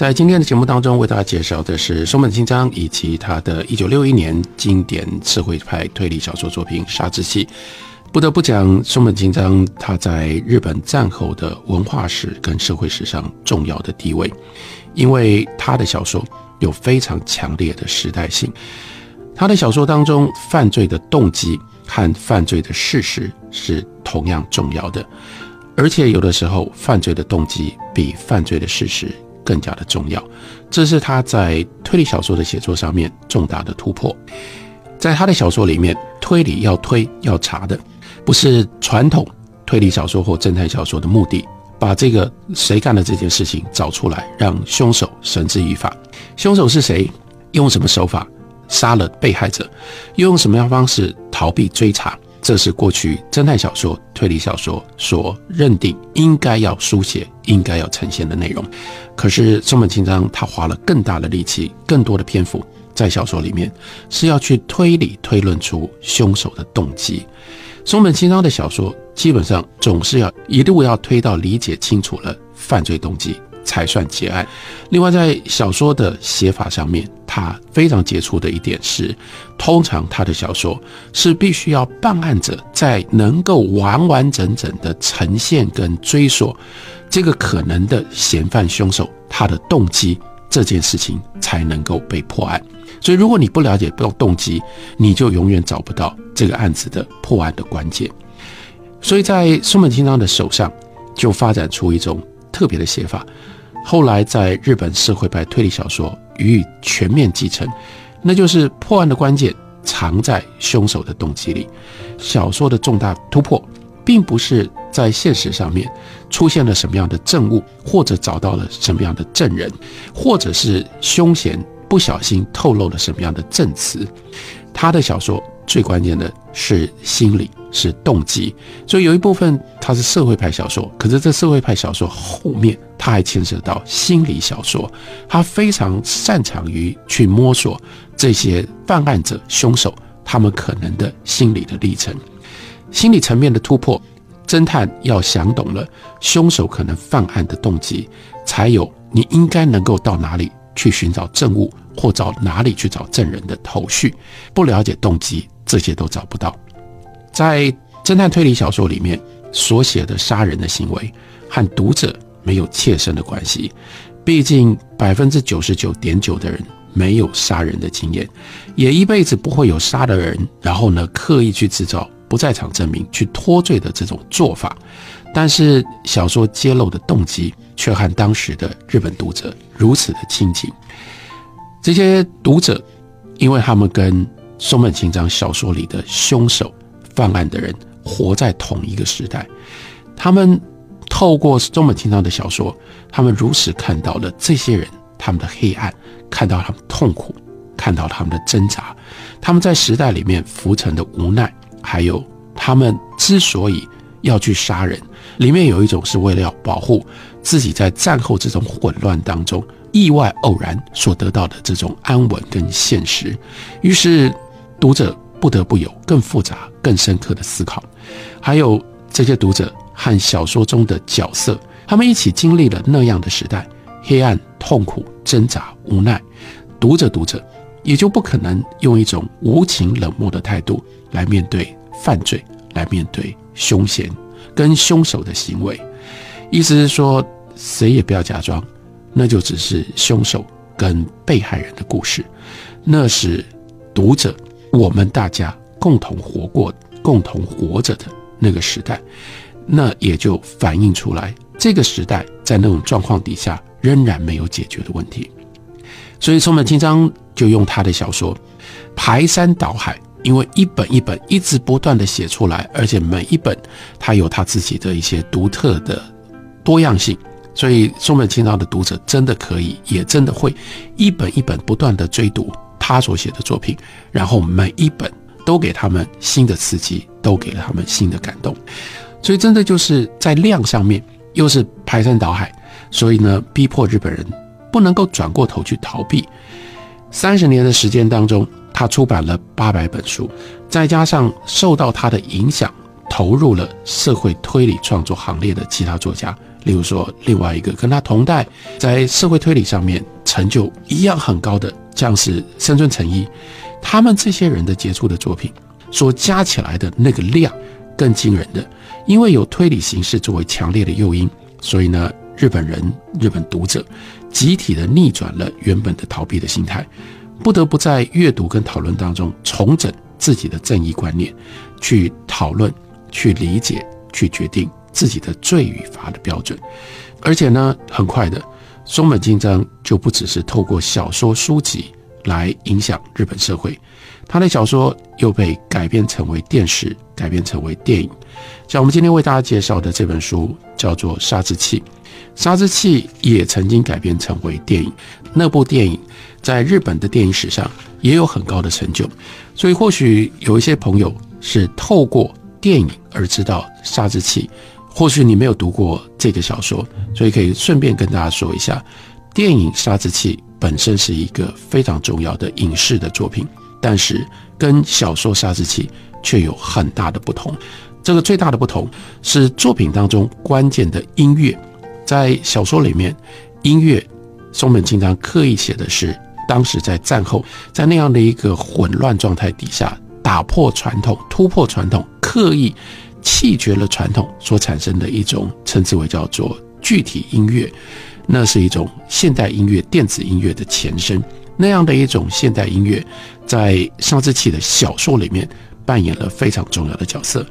在今天的节目当中，为大家介绍的是松本清张以及他的一九六一年经典社会派推理小说作品《杀之戏》。不得不讲，松本清张他在日本战后的文化史跟社会史上重要的地位，因为他的小说有非常强烈的时代性。他的小说当中，犯罪的动机和犯罪的事实是同样重要的，而且有的时候，犯罪的动机比犯罪的事实。更加的重要，这是他在推理小说的写作上面重大的突破。在他的小说里面，推理要推要查的，不是传统推理小说或侦探小说的目的，把这个谁干的这件事情找出来，让凶手绳之以法。凶手是谁？用什么手法杀了被害者？又用什么样方式逃避追查？这是过去侦探小说、推理小说所认定应该要书写、应该要呈现的内容。可是松本清张他花了更大的力气、更多的篇幅在小说里面，是要去推理、推论出凶手的动机。松本清张的小说基本上总是要一路要推到理解清楚了犯罪动机。才算结案。另外，在小说的写法上面，他非常杰出的一点是，通常他的小说是必须要办案者在能够完完整整的呈现跟追索这个可能的嫌犯凶手他的动机，这件事情才能够被破案。所以，如果你不了解不动机，你就永远找不到这个案子的破案的关键。所以在松本清张的手上，就发展出一种特别的写法。后来，在日本社会派推理小说予以全面继承，那就是破案的关键藏在凶手的动机里。小说的重大突破，并不是在现实上面出现了什么样的证物，或者找到了什么样的证人，或者是凶嫌不小心透露了什么样的证词。他的小说最关键的是心理。是动机，所以有一部分它是社会派小说，可是这社会派小说后面，它还牵涉到心理小说，他非常擅长于去摸索这些犯案者、凶手他们可能的心理的历程，心理层面的突破，侦探要想懂了凶手可能犯案的动机，才有你应该能够到哪里去寻找证物，或找哪里去找证人的头绪，不了解动机，这些都找不到。在侦探推理小说里面所写的杀人的行为，和读者没有切身的关系。毕竟百分之九十九点九的人没有杀人的经验，也一辈子不会有杀的人，然后呢刻意去制造不在场证明去脱罪的这种做法。但是小说揭露的动机却和当时的日本读者如此的亲近。这些读者，因为他们跟松本清张小说里的凶手。犯案的人活在同一个时代，他们透过中本清张的小说，他们如实看到了这些人他们的黑暗，看到他们痛苦，看到他们的挣扎，他们在时代里面浮沉的无奈，还有他们之所以要去杀人，里面有一种是为了要保护自己在战后这种混乱当中意外偶然所得到的这种安稳跟现实，于是读者。不得不有更复杂、更深刻的思考，还有这些读者和小说中的角色，他们一起经历了那样的时代，黑暗、痛苦、挣扎、无奈。读着读着，也就不可能用一种无情冷漠的态度来面对犯罪，来面对凶嫌跟凶手的行为。意思是说，谁也不要假装，那就只是凶手跟被害人的故事，那是读者。我们大家共同活过、共同活着的那个时代，那也就反映出来，这个时代在那种状况底下仍然没有解决的问题。所以松本清张就用他的小说排山倒海，因为一本一本一直不断的写出来，而且每一本他有他自己的一些独特的多样性，所以松本清张的读者真的可以，也真的会一本一本不断的追读。他所写的作品，然后每一本都给他们新的刺激，都给了他们新的感动。所以真的就是在量上面又是排山倒海，所以呢，逼迫日本人不能够转过头去逃避。三十年的时间当中，他出版了八百本书，再加上受到他的影响，投入了社会推理创作行列的其他作家，例如说另外一个跟他同代，在社会推理上面成就一样很高的，像是深村成一，他们这些人的杰出的作品所加起来的那个量更惊人的，因为有推理形式作为强烈的诱因，所以呢，日本人、日本读者。集体的逆转了原本的逃避的心态，不得不在阅读跟讨论当中重整自己的正义观念，去讨论、去理解、去决定自己的罪与罚的标准。而且呢，很快的，松本清张就不只是透过小说书籍来影响日本社会，他的小说又被改编成为电视，改编成为电影。像我们今天为大家介绍的这本书叫做《杀之气》。《杀之气》也曾经改编成为电影，那部电影在日本的电影史上也有很高的成就。所以，或许有一些朋友是透过电影而知道《杀之气》，或许你没有读过这个小说，所以可以顺便跟大家说一下，电影《杀之气》本身是一个非常重要的影视的作品，但是跟小说《杀之气》却有很大的不同。这个最大的不同是作品当中关键的音乐。在小说里面，音乐松本清张刻意写的是当时在战后，在那样的一个混乱状态底下，打破传统、突破传统，刻意弃绝了传统所产生的一种称之为叫做具体音乐，那是一种现代音乐、电子音乐的前身。那样的一种现代音乐，在上之器的小说里面扮演了非常重要的角色。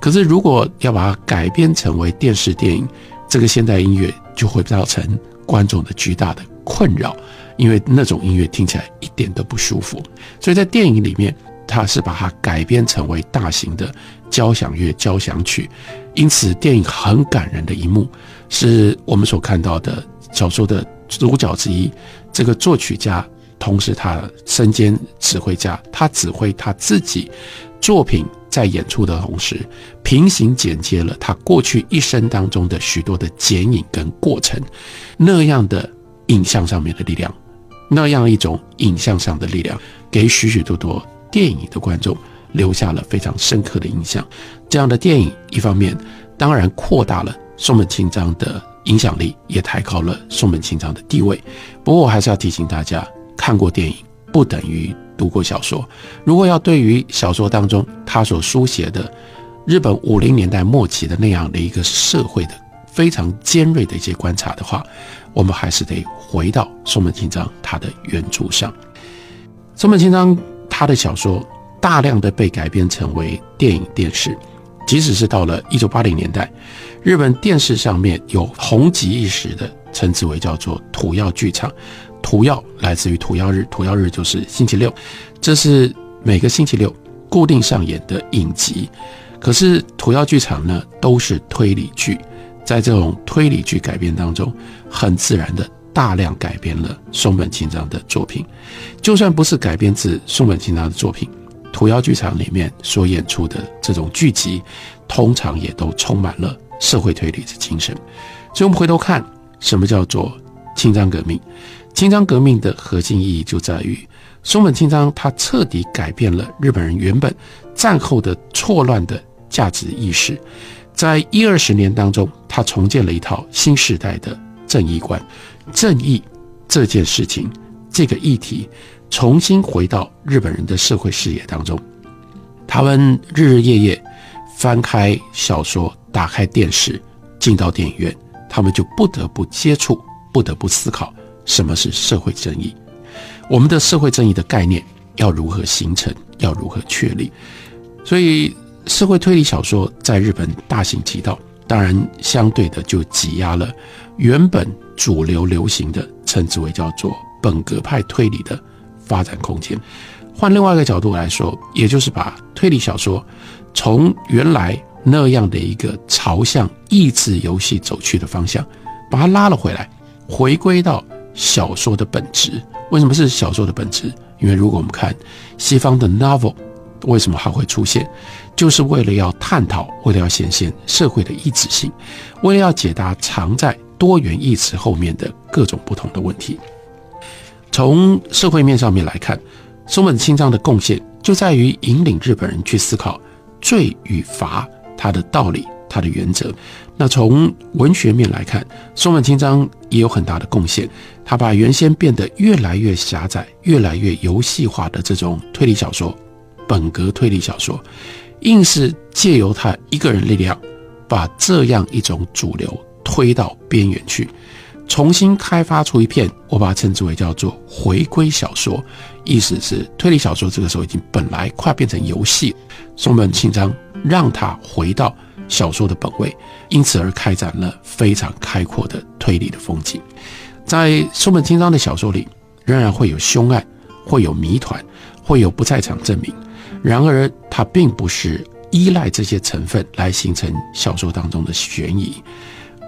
可是，如果要把它改编成为电视电影，这个现代音乐就会造成观众的巨大的困扰，因为那种音乐听起来一点都不舒服。所以在电影里面，他是把它改编成为大型的交响乐交响曲，因此电影很感人的一幕，是我们所看到的小说的主角之一，这个作曲家，同时他身兼指挥家，他指挥他自己作品。在演出的同时，平行剪接了他过去一生当中的许多的剪影跟过程，那样的影像上面的力量，那样一种影像上的力量，给许许多多电影的观众留下了非常深刻的印象。这样的电影，一方面当然扩大了松本清张的影响力，也抬高了松本清张的地位。不过，我还是要提醒大家，看过电影不等于。读过小说，如果要对于小说当中他所书写的日本五零年代末期的那样的一个社会的非常尖锐的一些观察的话，我们还是得回到松本清张他的原著上。松本清张他的小说大量的被改编成为电影电视，即使是到了一九八零年代，日本电视上面有红极一时的，称之为叫做土曜剧场。土曜来自于土曜日，土曜日就是星期六，这是每个星期六固定上演的影集。可是土曜剧场呢，都是推理剧，在这种推理剧改编当中，很自然的大量改编了松本清张的作品。就算不是改编自松本清张的作品，土曜剧场里面所演出的这种剧集，通常也都充满了社会推理的精神。所以，我们回头看，什么叫做清张革命？清张革命的核心意义就在于，松本清张他彻底改变了日本人原本战后的错乱的价值意识，在一二十年当中，他重建了一套新时代的正义观，正义这件事情，这个议题重新回到日本人的社会视野当中，他们日日夜夜翻开小说，打开电视，进到电影院，他们就不得不接触，不得不思考。什么是社会正义？我们的社会正义的概念要如何形成？要如何确立？所以，社会推理小说在日本大行其道，当然相对的就挤压了原本主流流行的称之为叫做本格派推理的发展空间。换另外一个角度来说，也就是把推理小说从原来那样的一个朝向益智游戏走去的方向，把它拉了回来，回归到。小说的本质为什么是小说的本质？因为如果我们看西方的 novel，为什么还会出现？就是为了要探讨，为了要显现社会的一致性，为了要解答藏在多元意识后面的各种不同的问题。从社会面上面来看，松本清张的贡献就在于引领日本人去思考罪与罚它的道理、它的原则。那从文学面来看，松本清张也有很大的贡献。他把原先变得越来越狭窄、越来越游戏化的这种推理小说、本格推理小说，硬是借由他一个人力量，把这样一种主流推到边缘去。重新开发出一片，我把它称之为叫做回归小说，意思是推理小说这个时候已经本来快变成游戏，松本清张让它回到小说的本位，因此而开展了非常开阔的推理的风景。在松本清张的小说里，仍然会有凶案，会有谜团，会有不在场证明，然而它并不是依赖这些成分来形成小说当中的悬疑。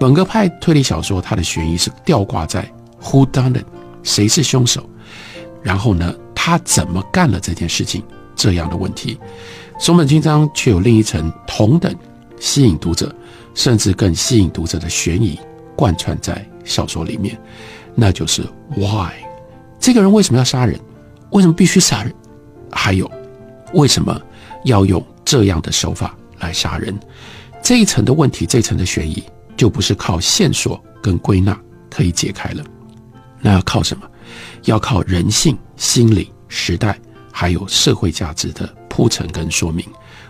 本格派推理小说，它的悬疑是吊挂在 Who done it？谁是凶手？然后呢，他怎么干了这件事情？这样的问题，松本清张却有另一层同等吸引读者，甚至更吸引读者的悬疑贯穿在小说里面，那就是 Why？这个人为什么要杀人？为什么必须杀人？还有，为什么要用这样的手法来杀人？这一层的问题，这一层的悬疑。就不是靠线索跟归纳可以解开了，那要靠什么？要靠人性、心理、时代，还有社会价值的铺陈跟说明。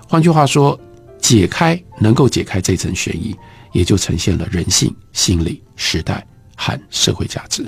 换句话说，解开能够解开这层悬疑，也就呈现了人性、心理、时代和社会价值。